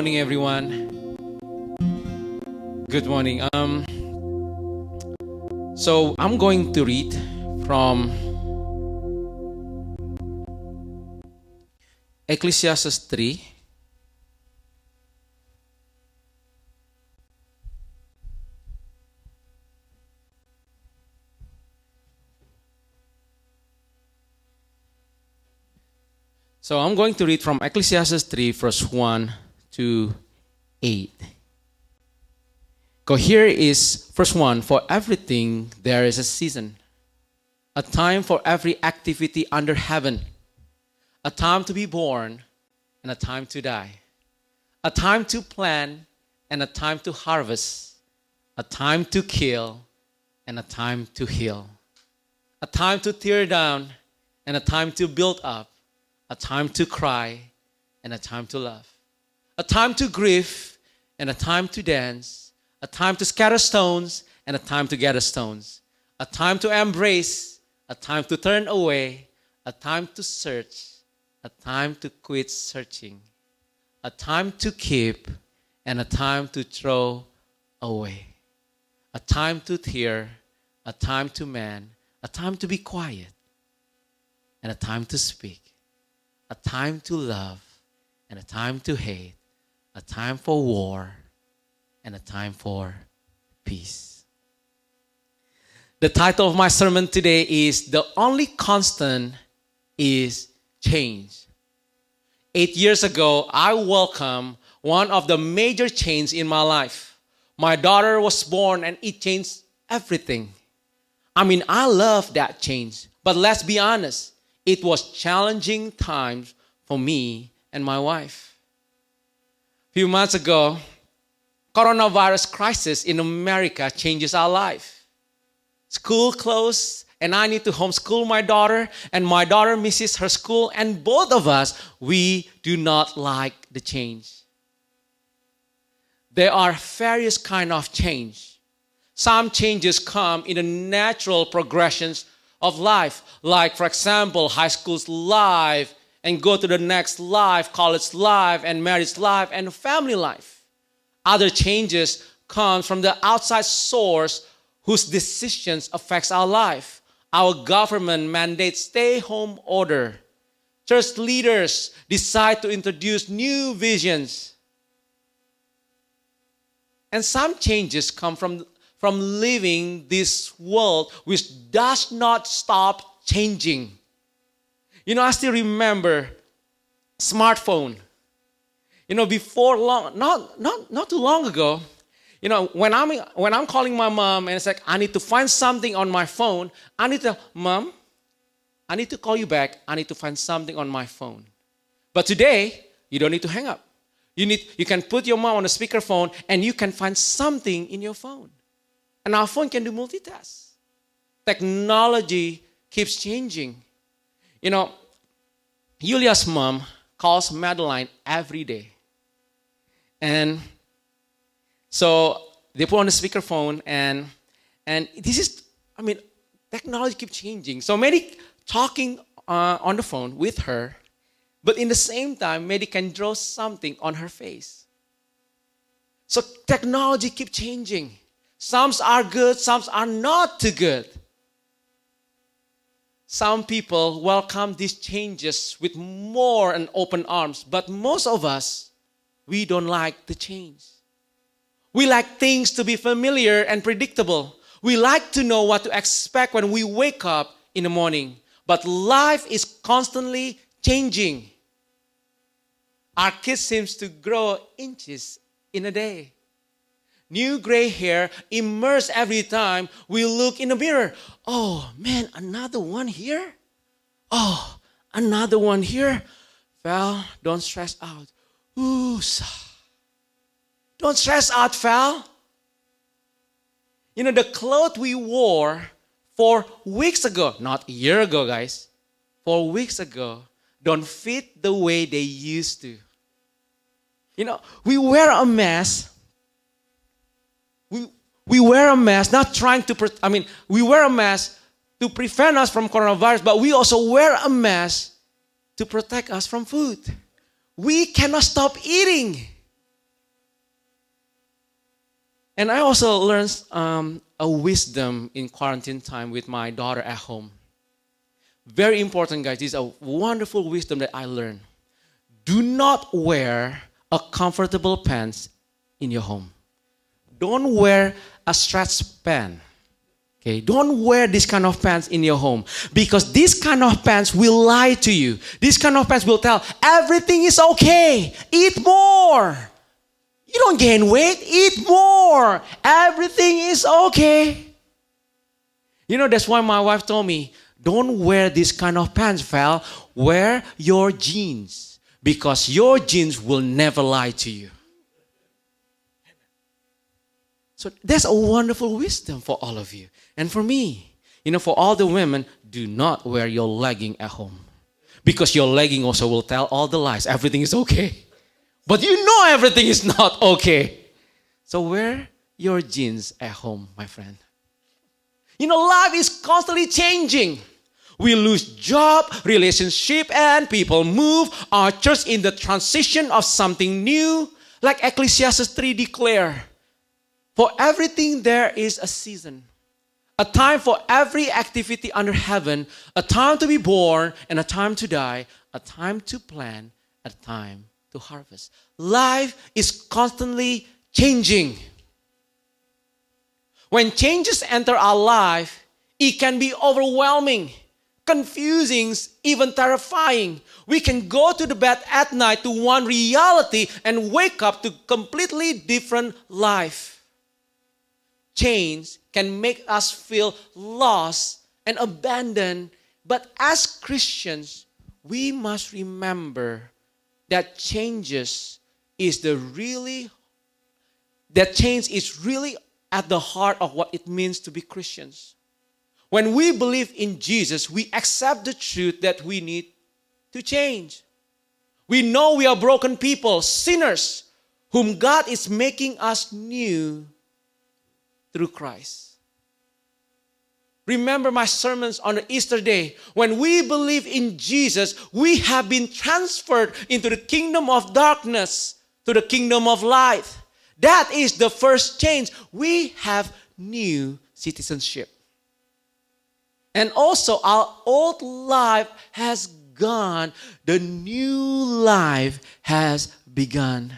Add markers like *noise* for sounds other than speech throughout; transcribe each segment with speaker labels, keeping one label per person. Speaker 1: morning, everyone. Good morning. Um, so I'm going to read from Ecclesiastes 3. So I'm going to read from Ecclesiastes 3, verse 1 to 8. So here is first one for everything there is a season, a time for every activity under heaven, a time to be born and a time to die, a time to plan, and a time to harvest, a time to kill and a time to heal, a time to tear down and a time to build up, a time to cry and a time to love a time to grieve and a time to dance, a time to scatter stones and a time to gather stones, a time to embrace, a time to turn away, a time to search, a time to quit searching, a time to keep, and a time to throw away, a time to tear, a time to mend. a time to be quiet, and a time to speak, a time to love, and a time to hate a time for war and a time for peace. The title of my sermon today is The Only Constant is Change. Eight years ago, I welcomed one of the major changes in my life. My daughter was born and it changed everything. I mean, I love that change, but let's be honest, it was challenging times for me and my wife few months ago, coronavirus crisis in America changes our life. School closed, and I need to homeschool my daughter, and my daughter misses her school, and both of us, we do not like the change. There are various kind of change. Some changes come in the natural progressions of life, like for example, high school's life, and go to the next life, college life and marriage life and family life. Other changes come from the outside source whose decisions affects our life. Our government mandates stay-home order. Church leaders decide to introduce new visions. And some changes come from, from living this world which does not stop changing. You know, I still remember smartphone. You know, before long, not not not too long ago, you know, when I'm when I'm calling my mom and it's like I need to find something on my phone, I need to mom, I need to call you back. I need to find something on my phone. But today, you don't need to hang up. You need you can put your mom on a speakerphone and you can find something in your phone. And our phone can do multitask. Technology keeps changing. You know, Yulia's mom calls Madeline every day. And so they put on the speakerphone, and and this is, I mean, technology keeps changing. So many talking uh, on the phone with her, but in the same time, Mary can draw something on her face. So technology keeps changing. Some are good, some are not too good. Some people welcome these changes with more and open arms, but most of us, we don't like the change. We like things to be familiar and predictable. We like to know what to expect when we wake up in the morning. But life is constantly changing. Our kids seems to grow inches in a day new gray hair, Immerse every time we look in the mirror. Oh man, another one here? Oh, another one here? Val, don't stress out. Ooh, don't stress out, Val. You know, the clothes we wore four weeks ago, not a year ago, guys, four weeks ago, don't fit the way they used to. You know, we wear a mask we wear a mask not trying to, pre- I mean, we wear a mask to prevent us from coronavirus, but we also wear a mask to protect us from food. We cannot stop eating. And I also learned um, a wisdom in quarantine time with my daughter at home. Very important, guys. This is a wonderful wisdom that I learned. Do not wear a comfortable pants in your home. Don't wear a stretch pant. Okay, don't wear this kind of pants in your home because this kind of pants will lie to you. This kind of pants will tell everything is okay. Eat more. You don't gain weight, eat more. Everything is okay. You know, that's why my wife told me, don't wear this kind of pants, Val. Wear your jeans because your jeans will never lie to you. So there's a wonderful wisdom for all of you and for me. You know, for all the women, do not wear your legging at home because your legging also will tell all the lies. Everything is okay. But you know everything is not okay. So wear your jeans at home, my friend. You know, life is constantly changing. We lose job, relationship, and people move. Our church in the transition of something new, like Ecclesiastes 3 declare. For everything there is a season, a time for every activity under heaven, a time to be born and a time to die, a time to plant, a time to harvest. Life is constantly changing. When changes enter our life, it can be overwhelming, confusing, even terrifying. We can go to the bed at night to one reality and wake up to completely different life chains can make us feel lost and abandoned. But as Christians, we must remember that changes is the really that change is really at the heart of what it means to be Christians. When we believe in Jesus, we accept the truth that we need to change. We know we are broken people, sinners, whom God is making us new through Christ. Remember my sermons on the Easter day. When we believe in Jesus, we have been transferred into the kingdom of darkness to the kingdom of light. That is the first change. We have new citizenship. And also, our old life has gone, the new life has begun.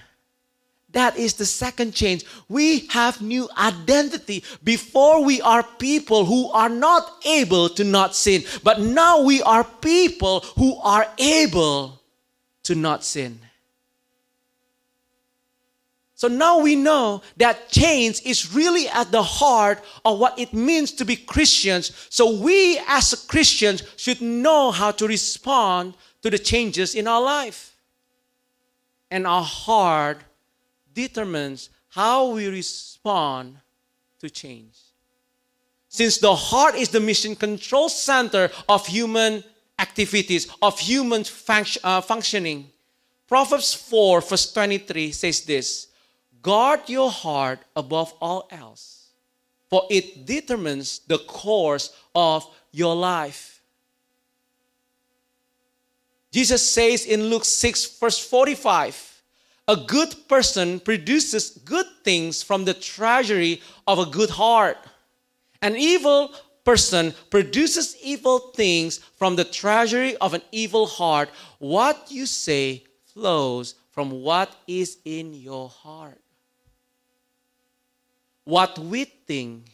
Speaker 1: That is the second change. We have new identity. Before we are people who are not able to not sin, but now we are people who are able to not sin. So now we know that change is really at the heart of what it means to be Christians. So we as Christians should know how to respond to the changes in our life. And our heart determines how we respond to change. Since the heart is the mission control center of human activities, of human function, uh, functioning, Proverbs 4, verse 23 says this Guard your heart above all else, for it determines the course of your life. Jesus says in Luke 6, verse 45, a good person produces good things from the treasury of a good heart. An evil person produces evil things from the treasury of an evil heart. What you say flows from what is in your heart. What we think,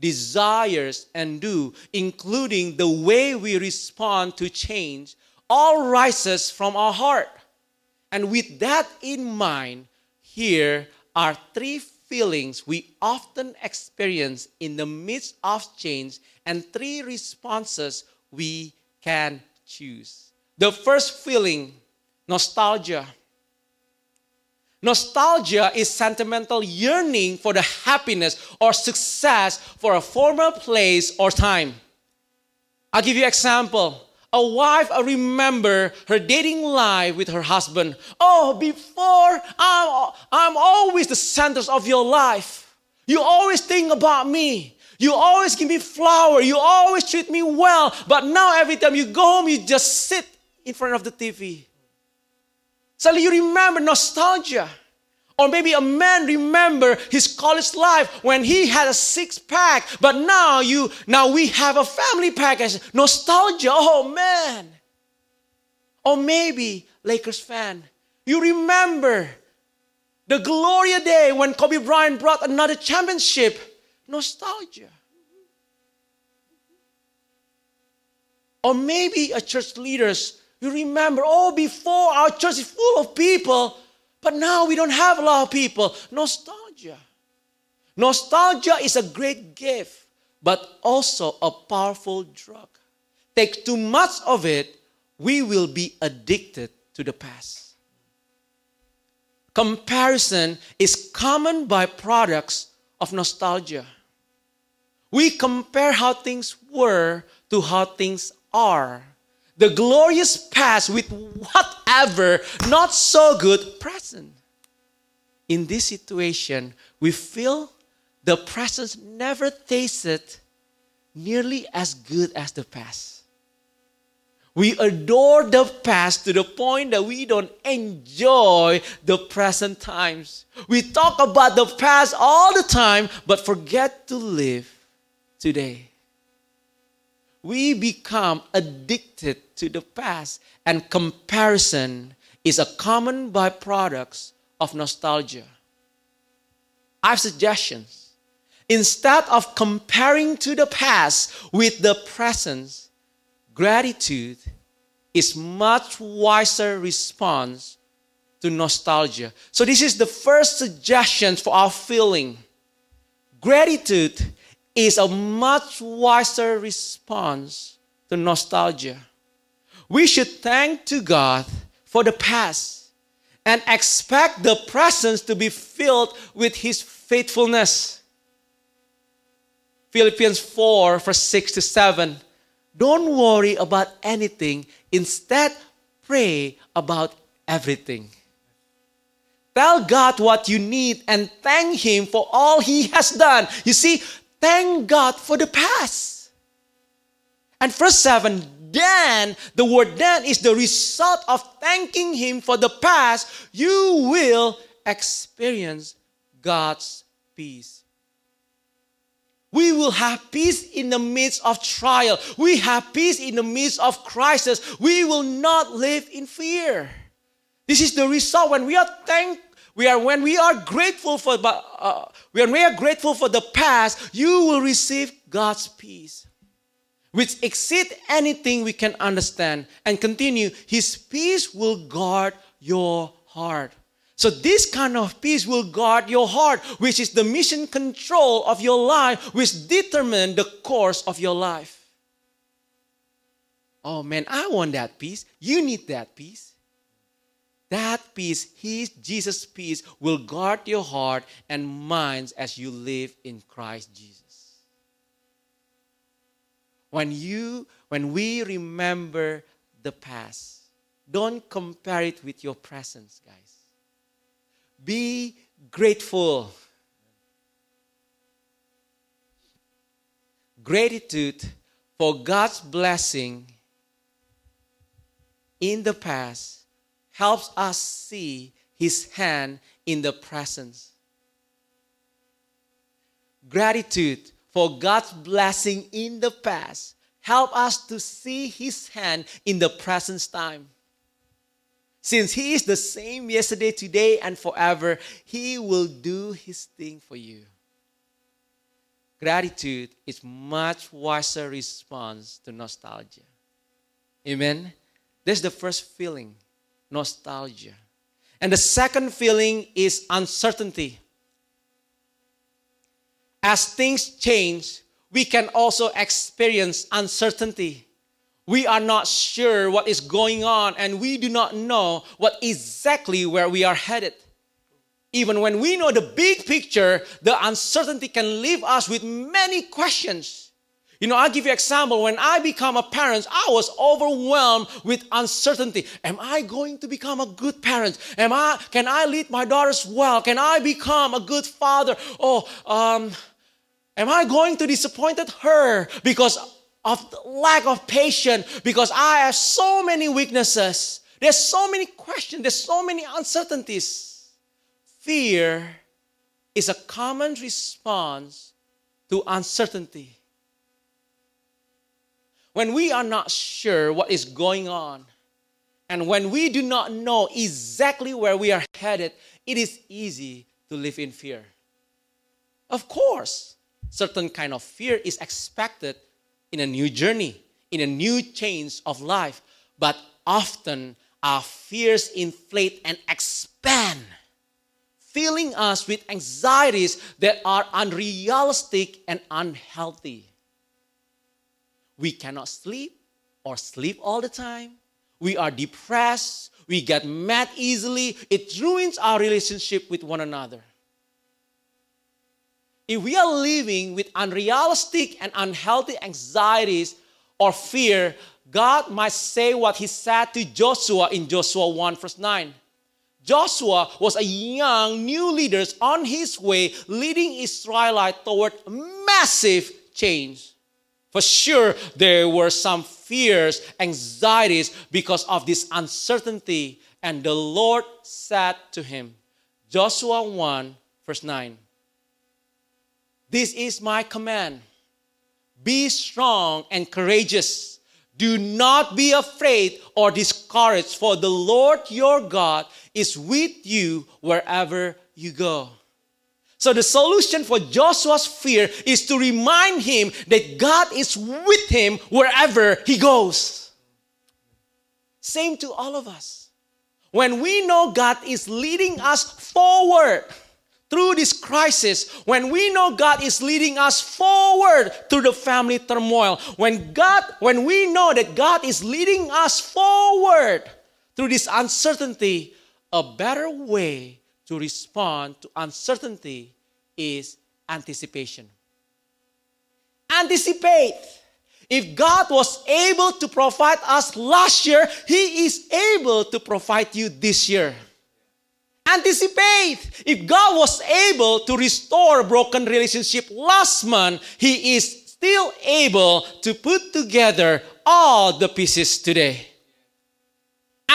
Speaker 1: desires, and do, including the way we respond to change, all rises from our heart. And with that in mind, here are three feelings we often experience in the midst of change and three responses we can choose. The first feeling, nostalgia. Nostalgia is sentimental yearning for the happiness or success for a former place or time. I'll give you an example a wife, I remember her dating life with her husband. Oh, before I'm, I'm always the center of your life. You always think about me. You always give me flower. You always treat me well. But now every time you go home, you just sit in front of the TV. Suddenly you remember nostalgia. Or maybe a man remember his college life when he had a six pack, but now you now we have a family package. Nostalgia. Oh man. Or maybe Lakers fan, you remember the Gloria day when Kobe Bryant brought another championship. Nostalgia. Or maybe a church leaders, you remember, oh, before our church is full of people but now we don't have a lot of people. Nostalgia. Nostalgia is a great gift, but also a powerful drug. Take too much of it, we will be addicted to the past. Comparison is common by products of nostalgia. We compare how things were to how things are the glorious past with whatever not so good present. In this situation, we feel the present never tasted nearly as good as the past. We adore the past to the point that we don't enjoy the present times. We talk about the past all the time, but forget to live today we become addicted to the past, and comparison is a common byproduct of nostalgia. I have suggestions. Instead of comparing to the past with the present, gratitude is much wiser response to nostalgia. So this is the first suggestion for our feeling. Gratitude is a much wiser response to nostalgia. We should thank to God for the past and expect the present to be filled with his faithfulness. Philippians 4 verse 6 to 7. Don't worry about anything, instead pray about everything. Tell God what you need and thank Him for all He has done. You see, Thank God for the past. And verse 7 then, the word then is the result of thanking Him for the past. You will experience God's peace. We will have peace in the midst of trial. We have peace in the midst of crisis. We will not live in fear. This is the result when we are thank we are when we are grateful for uh, when we are grateful for the past, you will receive God's peace, which exceeds anything we can understand. And continue, His peace will guard your heart. So this kind of peace will guard your heart, which is the mission control of your life, which determine the course of your life. Oh man, I want that peace. You need that peace. That peace, His Jesus' peace, will guard your heart and minds as you live in Christ Jesus. When you, when we remember the past, don't compare it with your presence, guys. Be grateful. Gratitude for God's blessing in the past helps us see His hand in the presence. Gratitude for God's blessing in the past help us to see his hand in the present time. Since he is the same yesterday, today, and forever, he will do his thing for you. Gratitude is much wiser response to nostalgia. Amen. That's the first feeling nostalgia. And the second feeling is uncertainty. As things change, we can also experience uncertainty. We are not sure what is going on, and we do not know what exactly where we are headed. Even when we know the big picture, the uncertainty can leave us with many questions you know, I'll give you an example. When I become a parent, I was overwhelmed with uncertainty. Am I going to become a good parent? Am I, can I lead my daughters well? Can I become a good father? Oh, um, am I going to disappoint her because of lack of patience? Because I have so many weaknesses. There's so many questions. There's so many uncertainties. Fear is a common response to uncertainty when we are not sure what is going on, and when we do not know exactly where we are headed, it is easy to live in fear. Of course, certain kind of fear is expected in a new journey, in a new change of life, but often our fears inflate and expand, filling us with anxieties that are unrealistic and unhealthy we cannot sleep or sleep all the time. We are depressed. We get mad easily. It ruins our relationship with one another. If we are living with unrealistic and unhealthy anxieties or fear, God might say what he said to Joshua in Joshua 1, verse 9. Joshua was a young new leader on his way, leading Israelite toward massive change. For sure, there were some fears, anxieties because of this uncertainty. And the Lord said to him, Joshua 1, verse 9, This is my command be strong and courageous. Do not be afraid or discouraged, for the Lord your God is with you wherever you go. So the solution for Joshua's fear is to remind him that God is with him wherever he goes. Same to all of us. When we know God is leading us forward through this crisis, when we know God is leading us forward through the family turmoil, when God when we know that God is leading us forward through this uncertainty, a better way to respond to uncertainty is anticipation. Anticipate. If God was able to provide us last year, He is able to provide you this year. Anticipate. If God was able to restore broken relationship last month, He is still able to put together all the pieces today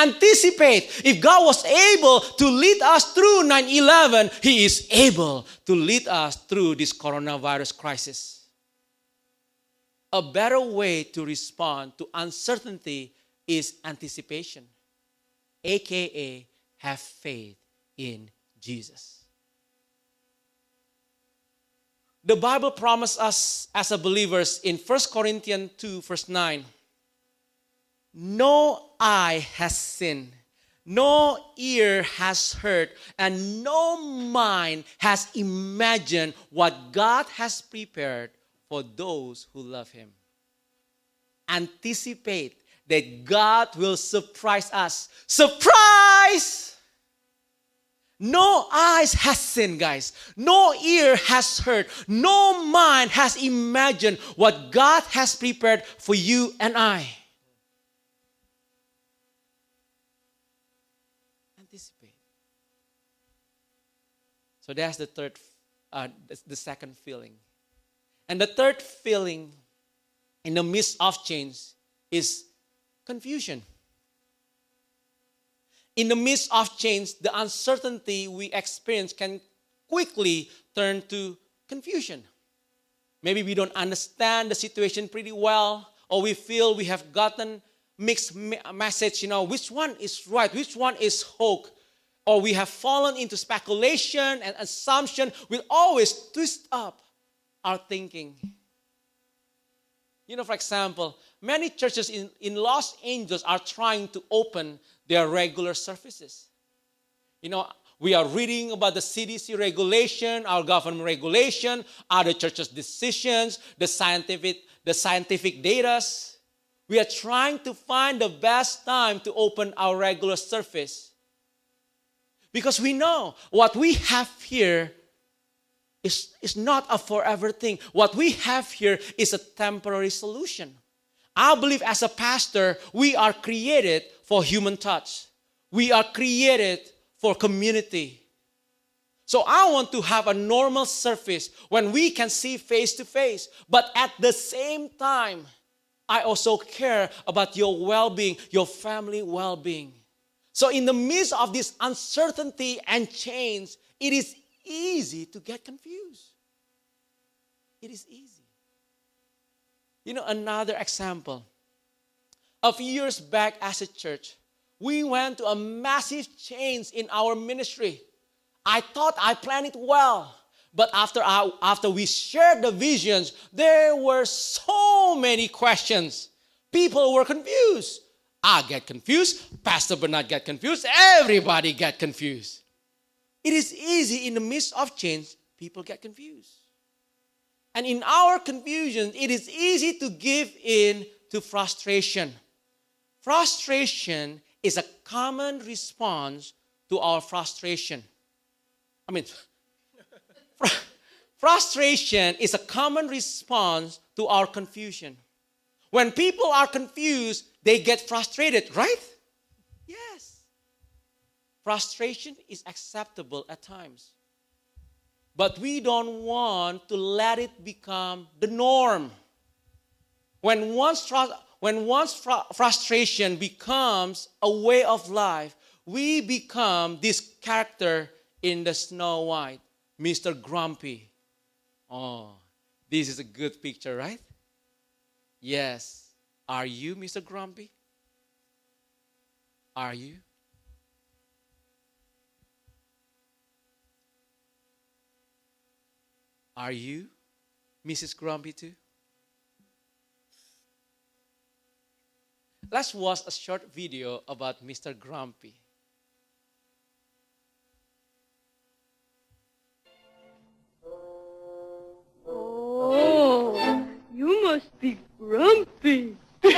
Speaker 1: anticipate. If God was able to lead us through 9 11, He is able to lead us through this coronavirus crisis. A better way to respond to uncertainty is anticipation, aka have faith in Jesus. The Bible promised us as believers in 1 Corinthians 2, verse 9. No eye has seen, no ear has heard, and no mind has imagined what God has prepared for those who love Him. Anticipate that God will surprise us. Surprise! No eyes has seen, guys. No ear has heard. No mind has imagined what God has prepared for you and I. anticipate. So that's the third, uh, the second feeling. And the third feeling in the midst of change is confusion. In the midst of change, the uncertainty we experience can quickly turn to confusion. Maybe we don't understand the situation pretty well, or we feel we have gotten mixed message, you know, which one is right, which one is hoax, or we have fallen into speculation and assumption, will always twist up our thinking. You know, for example, many churches in, in Los Angeles are trying to open their regular services. You know, we are reading about the CDC regulation, our government regulation, other churches' decisions, the scientific, the scientific data. We are trying to find the best time to open our regular service. Because we know what we have here is, is not a forever thing. What we have here is a temporary solution. I believe as a pastor, we are created for human touch. We are created for community. So I want to have a normal surface when we can see face to face, but at the same time, I also care about your well being, your family well being. So, in the midst of this uncertainty and change, it is easy to get confused. It is easy. You know, another example. A few years back, as a church, we went to a massive change in our ministry. I thought I planned it well. But after, uh, after we shared the visions, there were so many questions. People were confused. I get confused. Pastor Bernard get confused. Everybody get confused. It is easy in the midst of change, people get confused. And in our confusion, it is easy to give in to frustration. Frustration is a common response to our frustration. I mean, Frustration is a common response to our confusion. When people are confused, they get frustrated, right? Yes. Frustration is acceptable at times. But we don't want to let it become the norm. When one's, when one's fr- frustration becomes a way of life, we become this character in the Snow White Mr. Grumpy. Oh, this is a good picture, right? Yes. Are you Mr. Grumpy? Are you? Are you Mrs. Grumpy too? Let's watch a short video about Mr. Grumpy.
Speaker 2: Oh, you must be grumpy. *laughs* *laughs*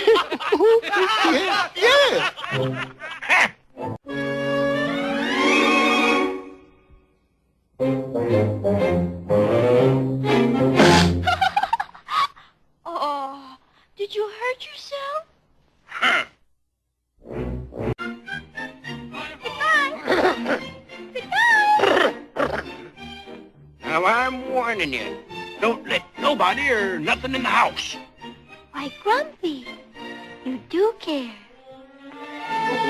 Speaker 3: something in the house. Why, Grumpy, you do care. Bye,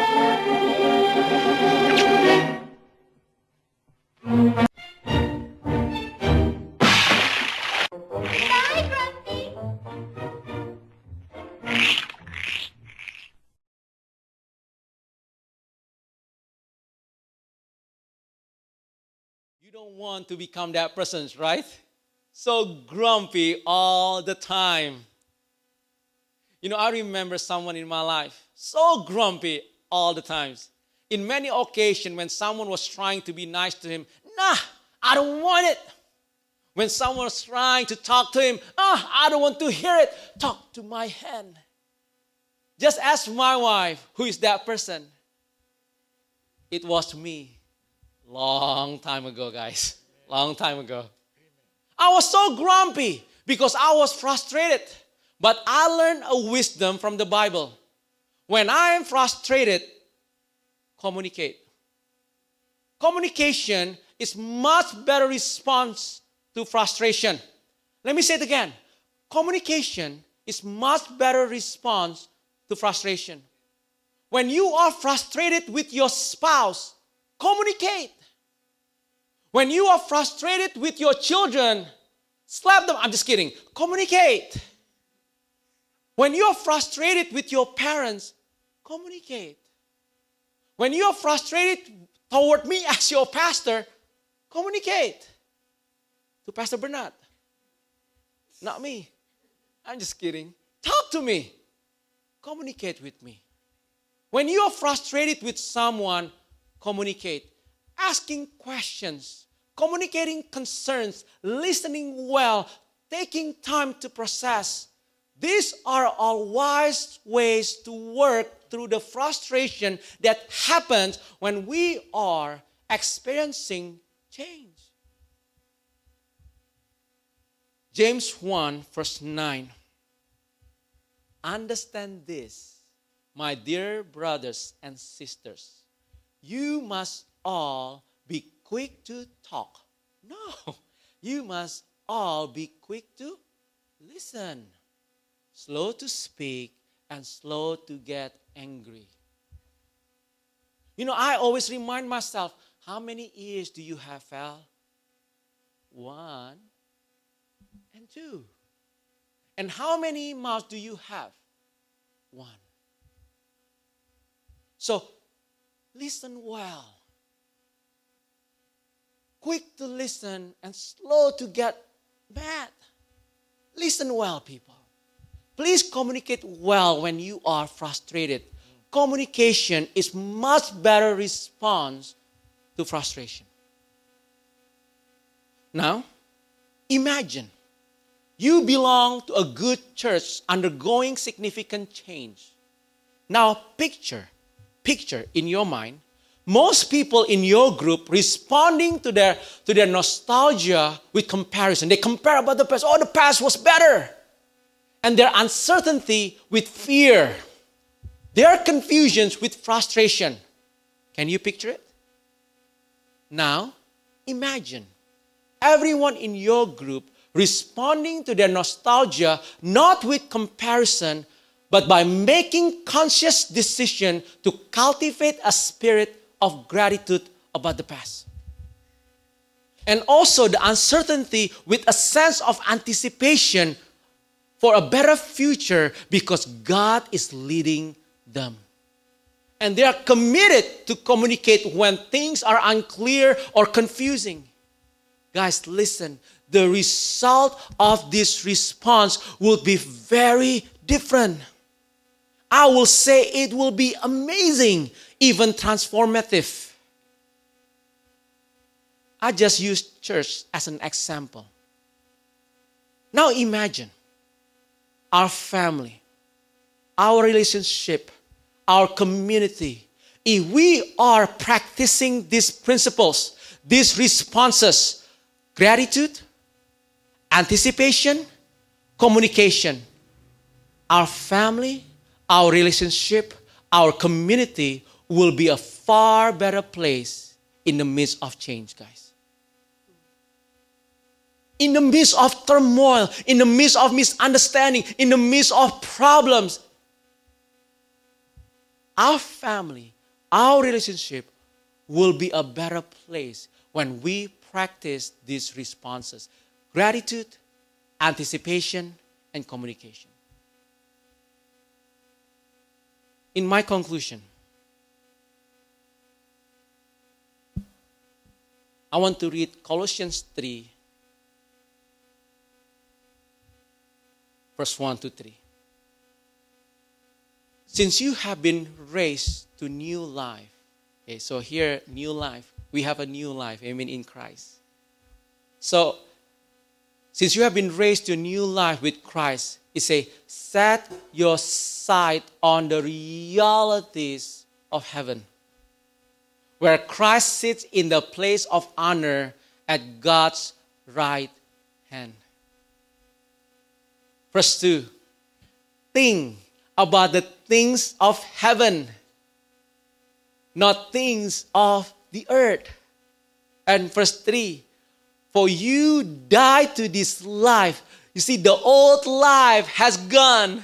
Speaker 3: Grumpy.
Speaker 1: You don't want to become that person, right? so grumpy all the time. You know, I remember someone in my life, so grumpy all the times. In many occasions, when someone was trying to be nice to him, nah, I don't want it. When someone was trying to talk to him, ah, I don't want to hear it. Talk to my hand. Just ask my wife, who is that person? It was me. Long time ago, guys. Long time ago. I was so grumpy because I was frustrated. But I learned a wisdom from the Bible. When I am frustrated, communicate. Communication is much better response to frustration. Let me say it again. Communication is much better response to frustration. When you are frustrated with your spouse, communicate. When you are frustrated with your children, slap them. I'm just kidding. Communicate. When you are frustrated with your parents, communicate. When you are frustrated toward me *laughs* as your pastor, communicate to Pastor Bernard. Not me. I'm just kidding. Talk to me. Communicate with me. When you are frustrated with someone, communicate asking questions, communicating concerns, listening well, taking time to process. These are all wise ways to work through the frustration that happens when we are experiencing change. James 1, verse 9. Understand this, my dear brothers and sisters. You must all be quick to talk. No, *laughs* you must all be quick to listen, slow to speak, and slow to get angry. You know, I always remind myself how many ears do you have, Val? One and two. And how many mouths do you have? One. So listen well quick to listen and slow to get mad. Listen well, people. Please communicate well when you are frustrated. Communication is much better response to frustration. Now, imagine you belong to a good church undergoing significant change. Now picture, picture in your mind most people in your group responding to their to their nostalgia with comparison. They compare about the past. Oh, the past was better. And their uncertainty with fear. Their confusions with frustration. Can you picture it? Now, imagine everyone in your group responding to their nostalgia not with comparison but by making conscious decision to cultivate a spirit of gratitude about the past. And also the uncertainty with a sense of anticipation for a better future because God is leading them. And they are committed to communicate when things are unclear or confusing. Guys, listen, the result of this response will be very different. I will say it will be amazing even transformative. I just used church as an example. Now imagine our family, our relationship, our community. If we are practicing these principles, these responses gratitude, anticipation, communication our family, our relationship, our community will be a far better place in the midst of change, guys. In the midst of turmoil, in the midst of misunderstanding, in the midst of problems, our family, our relationship will be a better place when we practice these responses gratitude, anticipation, and communication. In my conclusion, I want to read Colossians 3, verse 1 to 3. Since you have been raised to new life, okay, so here, new life, we have a new life, I mean, in Christ. So, since you have been raised to new life with Christ, it says, set your sight on the realities of heaven where Christ sits in the place of honor at God's right hand. Verse 2 Think about the things of heaven, not things of the earth. And verse 3 For you died to this life. You see, the old life has gone,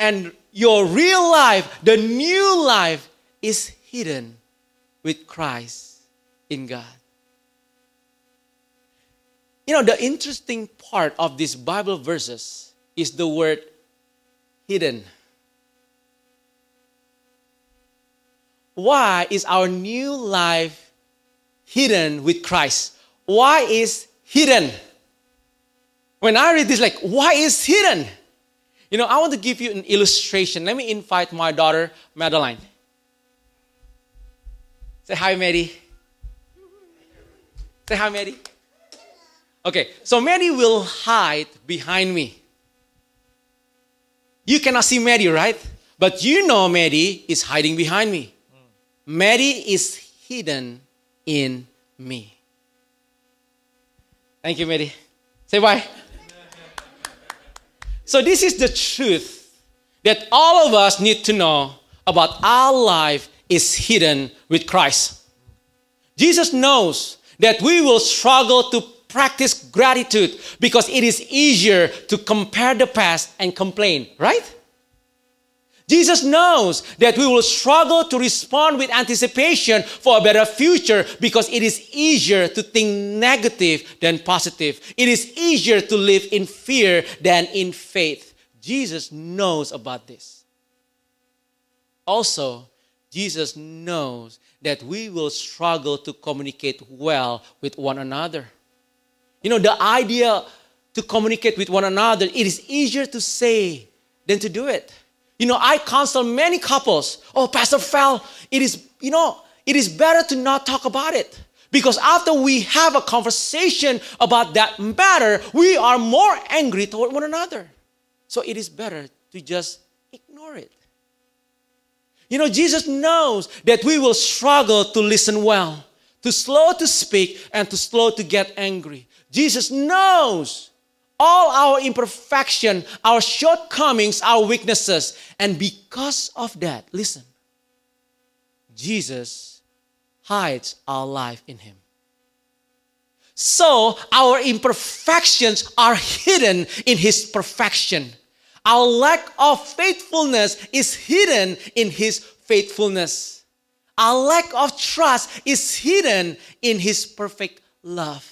Speaker 1: and your real life, the new life, is hidden with Christ in God. You know, the interesting part of these Bible verses is the word hidden. Why is our new life hidden with Christ? Why is hidden? When I read this, like, why is hidden? You know, I want to give you an illustration. Let me invite my daughter, Madeline. Say hi, Mary. Say hi, Mary. Okay, so Mary will hide behind me. You cannot see Mary, right? But you know Mary is hiding behind me. Mary is hidden in me. Thank you, Mary. Say bye. So, this is the truth that all of us need to know about our life is hidden with Christ. Jesus knows that we will struggle to practice gratitude because it is easier to compare the past and complain, right? Jesus knows that we will struggle to respond with anticipation for a better future because it is easier to think negative than positive. It is easier to live in fear than in faith. Jesus knows about this. Also, Jesus knows that we will struggle to communicate well with one another. You know, the idea to communicate with one another, it is easier to say than to do it. You know, I counsel many couples. Oh, Pastor Fell, it is, you know, it is better to not talk about it. Because after we have a conversation about that matter, we are more angry toward one another. So it is better to just ignore it. You know, Jesus knows that we will struggle to listen well, to slow to speak, and to slow to get angry. Jesus knows all our imperfection, our shortcomings, our weaknesses. And because of that, listen, Jesus hides our life in Him. So our imperfections are hidden in His perfection. Our lack of faithfulness is hidden in His faithfulness. Our lack of trust is hidden in His perfect love.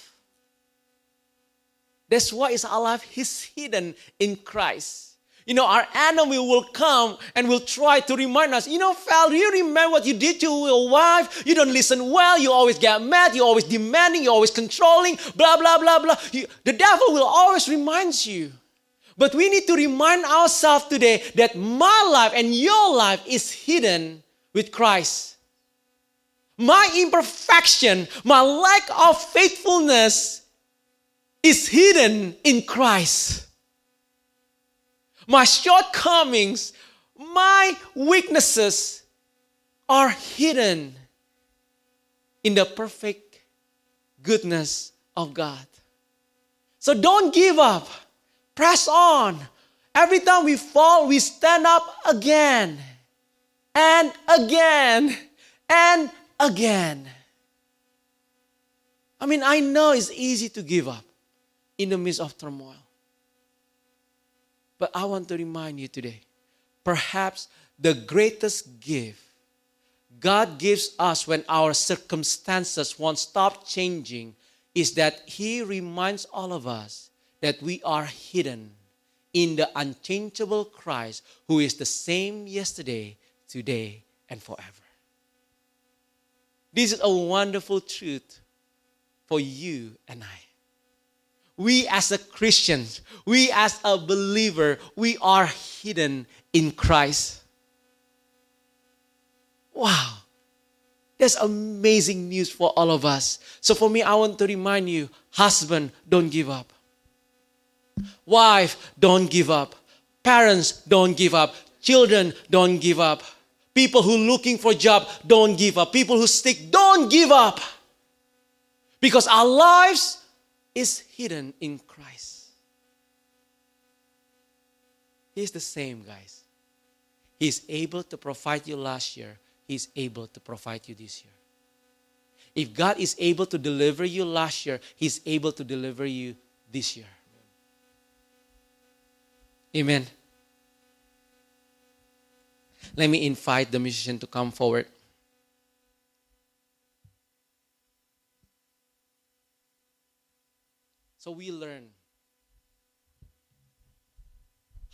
Speaker 1: That's why is our life is hidden in Christ. You know, our enemy will come and will try to remind us, you know, do you remember what you did to your wife? You don't listen well, you always get mad, you're always demanding, you're always controlling, blah, blah, blah, blah. You, the devil will always remind you. But we need to remind ourselves today that my life and your life is hidden with Christ. My imperfection, my lack of faithfulness is hidden in Christ. My shortcomings, my weaknesses are hidden in the perfect goodness of God. So don't give up. Press on. Every time we fall, we stand up again and again and again. I mean, I know it's easy to give up in the midst of turmoil. But I want to remind you today perhaps the greatest gift God gives us when our circumstances won't stop changing is that He reminds all of us that we are hidden in the unchangeable Christ who is the same yesterday, today, and forever. This is a wonderful truth for you and I. We as a Christians, we as a believer, we are hidden in Christ. Wow. That's amazing news for all of us. So for me, I want to remind you, husband, don't give up. Wife, don't give up. Parents, don't give up. Children, don't give up. People who looking for job, don't give up. People who stick, don't give up. Because our lives is hidden in Christ. He's the same, guys. He's able to provide you last year. He's able to provide you this year. If God is able to deliver you last year, He's able to deliver you this year. Amen. Let me invite the musician to come forward. So we learn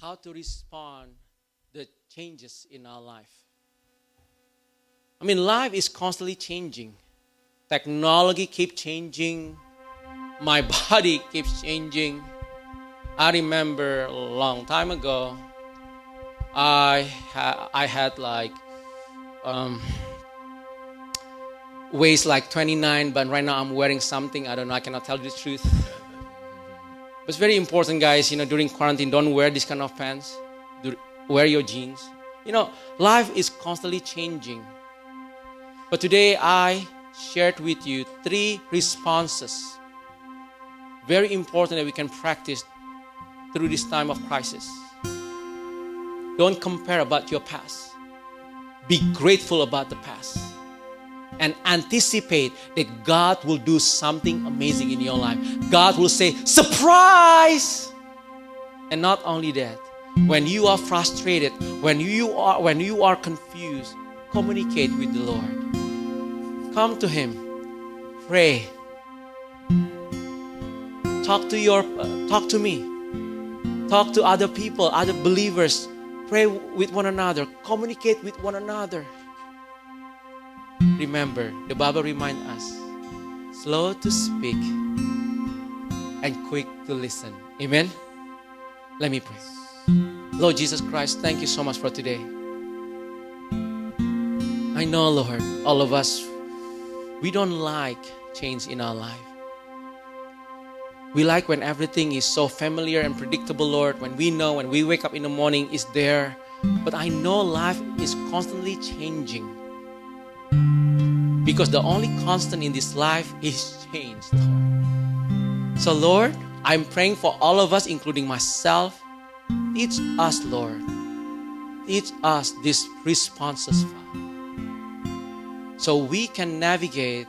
Speaker 1: how to respond the changes in our life. I mean, life is constantly changing. Technology keeps changing. My *laughs* body keeps changing. I remember a long time ago, I ha- I had like um, weighs like 29, but right now I'm wearing something. I don't know. I cannot tell you the truth. But it's very important, guys. You know, during quarantine, don't wear this kind of pants. Do, wear your jeans. You know, life is constantly changing. But today I shared with you three responses. Very important that we can practice through this time of crisis. Don't compare about your past. Be grateful about the past and anticipate that God will do something amazing in your life. God will say, "Surprise!" And not only that, when you are frustrated, when you are when you are confused, communicate with the Lord. Come to him. Pray. Talk to your uh, talk to me Talk to other people, other believers. Pray with one another. Communicate with one another. Remember, the Bible reminds us slow to speak and quick to listen. Amen? Let me pray. Lord Jesus Christ, thank you so much for today. I know, Lord, all of us, we don't like change in our life. We like when everything is so familiar and predictable, Lord, when we know when we wake up in the morning is there. But I know life is constantly changing. Because the only constant in this life is change, Lord. So, Lord, I'm praying for all of us, including myself. Teach us, Lord. Teach us these responses, Father. So we can navigate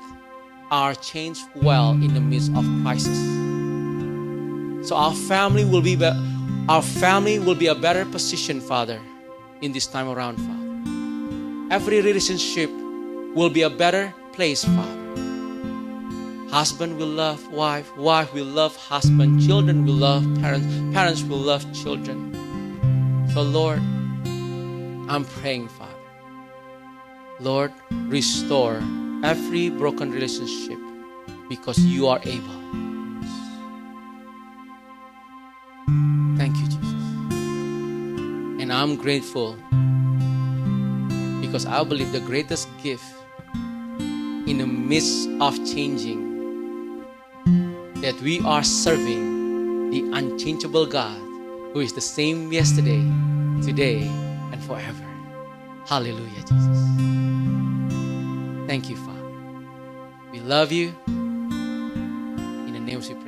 Speaker 1: our change well in the midst of crisis. So our family will be, our family will be a better position, Father, in this time around, Father. Every relationship will be a better place, Father. Husband will love wife, wife will love husband, children will love parents, parents will love children. So, Lord, I'm praying, Father. Lord, restore every broken relationship because you are able. I'm grateful because I believe the greatest gift in the midst of changing that we are serving the unchangeable God who is the same yesterday, today, and forever. Hallelujah, Jesus. Thank you, Father. We love you. In the name of